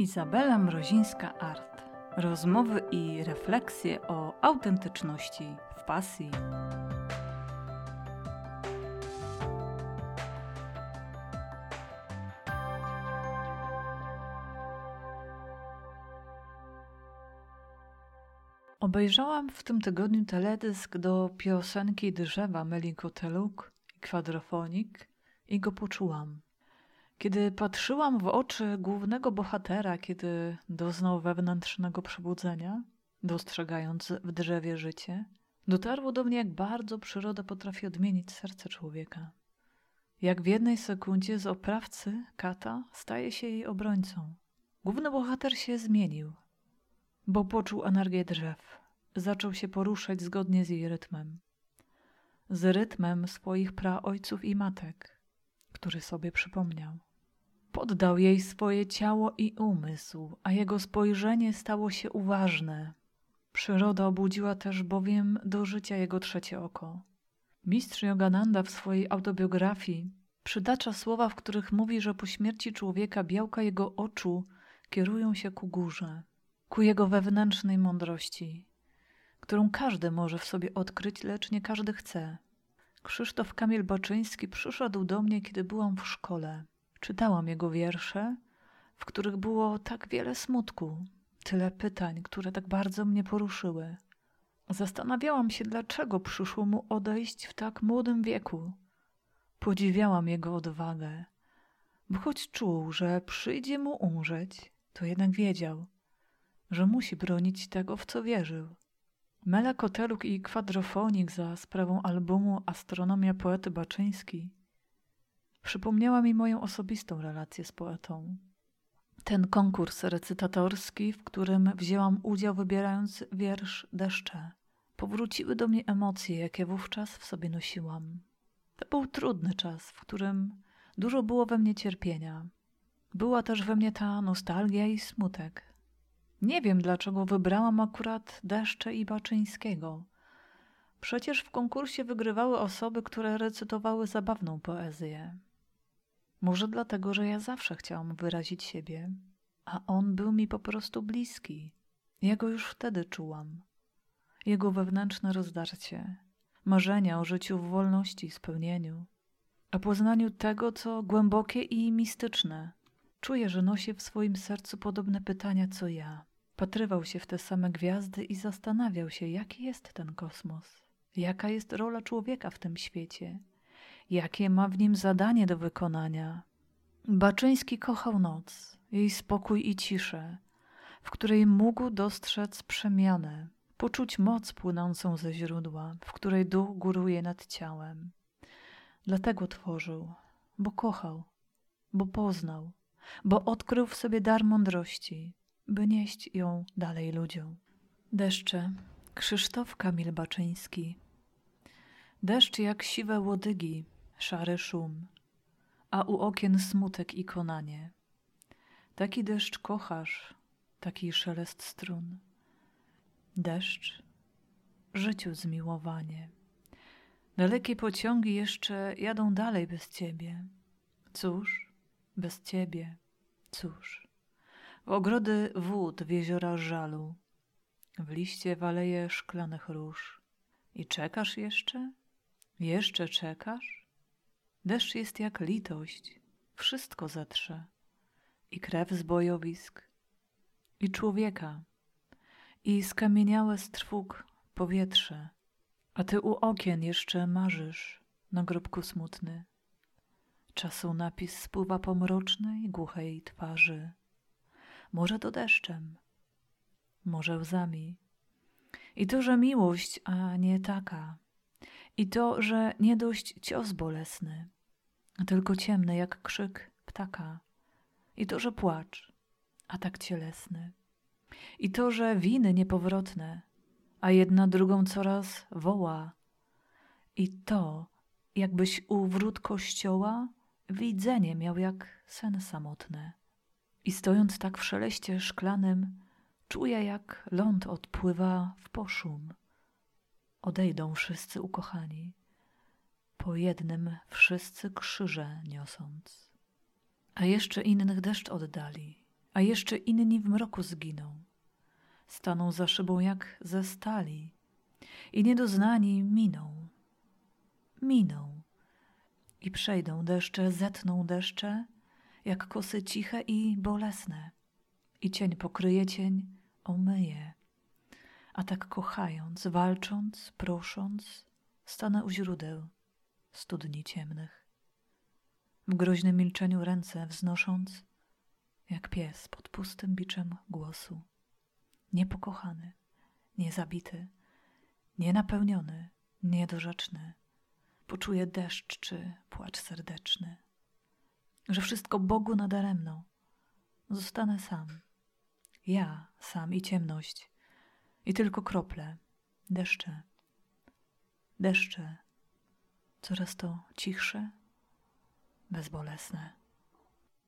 Izabela Mrozińska-Art. Rozmowy i refleksje o autentyczności w pasji. Obejrzałam w tym tygodniu teledysk do piosenki Drzewa Melikoteluk i Kwadrofonik i go poczułam. Kiedy patrzyłam w oczy głównego bohatera, kiedy doznał wewnętrznego przebudzenia, dostrzegając w drzewie życie, dotarło do mnie, jak bardzo przyroda potrafi odmienić serce człowieka. Jak w jednej sekundzie z oprawcy kata staje się jej obrońcą. Główny bohater się zmienił, bo poczuł energię drzew. Zaczął się poruszać zgodnie z jej rytmem. Z rytmem swoich praojców i matek, który sobie przypomniał. Poddał jej swoje ciało i umysł, a jego spojrzenie stało się uważne. Przyroda obudziła też bowiem do życia jego trzecie oko. Mistrz Yogananda w swojej autobiografii przytacza słowa, w których mówi, że po śmierci człowieka białka jego oczu kierują się ku górze, ku jego wewnętrznej mądrości, którą każdy może w sobie odkryć, lecz nie każdy chce. Krzysztof Kamil Baczyński przyszedł do mnie, kiedy byłam w szkole. Czytałam jego wiersze, w których było tak wiele smutku, tyle pytań, które tak bardzo mnie poruszyły. Zastanawiałam się, dlaczego przyszło mu odejść w tak młodym wieku. Podziwiałam jego odwagę, bo choć czuł, że przyjdzie mu umrzeć, to jednak wiedział, że musi bronić tego, w co wierzył. Mela Koteluk i kwadrofonik za sprawą albumu Astronomia poety Baczyński przypomniała mi moją osobistą relację z poetą. Ten konkurs recytatorski, w którym wzięłam udział wybierając wiersz Deszcze, powróciły do mnie emocje, jakie wówczas w sobie nosiłam. To był trudny czas, w którym dużo było we mnie cierpienia. Była też we mnie ta nostalgia i smutek. Nie wiem, dlaczego wybrałam akurat Deszcze i Baczyńskiego. Przecież w konkursie wygrywały osoby, które recytowały zabawną poezję. Może dlatego, że ja zawsze chciałam wyrazić siebie, a on był mi po prostu bliski. Ja go już wtedy czułam. Jego wewnętrzne rozdarcie, marzenia o życiu w wolności i spełnieniu, o poznaniu tego, co głębokie i mistyczne. Czuję, że nosi w swoim sercu podobne pytania co ja. Patrywał się w te same gwiazdy i zastanawiał się, jaki jest ten kosmos, jaka jest rola człowieka w tym świecie jakie ma w nim zadanie do wykonania. Baczyński kochał noc, jej spokój i ciszę, w której mógł dostrzec przemianę, poczuć moc płynącą ze źródła, w której duch góruje nad ciałem. Dlatego tworzył, bo kochał, bo poznał, bo odkrył w sobie dar mądrości, by nieść ją dalej ludziom. Deszcze Krzysztof Kamil Baczyński Deszcz jak siwe łodygi, szary szum, a u okien smutek i konanie. Taki deszcz kochasz, taki szelest strun. Deszcz, życiu zmiłowanie. Dalekie pociągi jeszcze jadą dalej bez ciebie. Cóż, bez ciebie, cóż. W ogrody wód, w jeziora żalu, w liście waleje szklanych róż. I czekasz jeszcze? Jeszcze czekasz? Deszcz jest jak litość, wszystko zetrze. I krew z bojowisk, i człowieka, i skamieniałe z trwóg powietrze. A ty u okien jeszcze marzysz, na grobku smutny. Czasu napis spływa po mrocznej, głuchej twarzy. Może to deszczem, może łzami. I to, że miłość, a nie taka, i to, że nie dość cios bolesny, tylko ciemny jak krzyk ptaka. I to, że płacz, a tak cielesny. I to, że winy niepowrotne, a jedna drugą coraz woła. I to, jakbyś u wrót kościoła widzenie miał jak sen samotny. I stojąc tak w szeleście szklanym, czuję jak ląd odpływa w poszum odejdą wszyscy ukochani, po jednym wszyscy krzyże niosąc. A jeszcze innych deszcz oddali, a jeszcze inni w mroku zginą. Staną za szybą jak ze stali i niedoznani miną. Miną i przejdą deszcze, zetną deszcze, jak kosy ciche i bolesne. I cień pokryje cień, omyje. A tak kochając, walcząc, prosząc, stanę u źródeł studni ciemnych. W groźnym milczeniu ręce wznosząc, jak pies pod pustym biczem głosu. Niepokochany, niezabity, nienapełniony, niedorzeczny, poczuje deszcz czy płacz serdeczny, że wszystko Bogu nadaremno, zostanę sam, ja sam i ciemność, i tylko krople, deszcze, deszcze, coraz to cichsze, bezbolesne.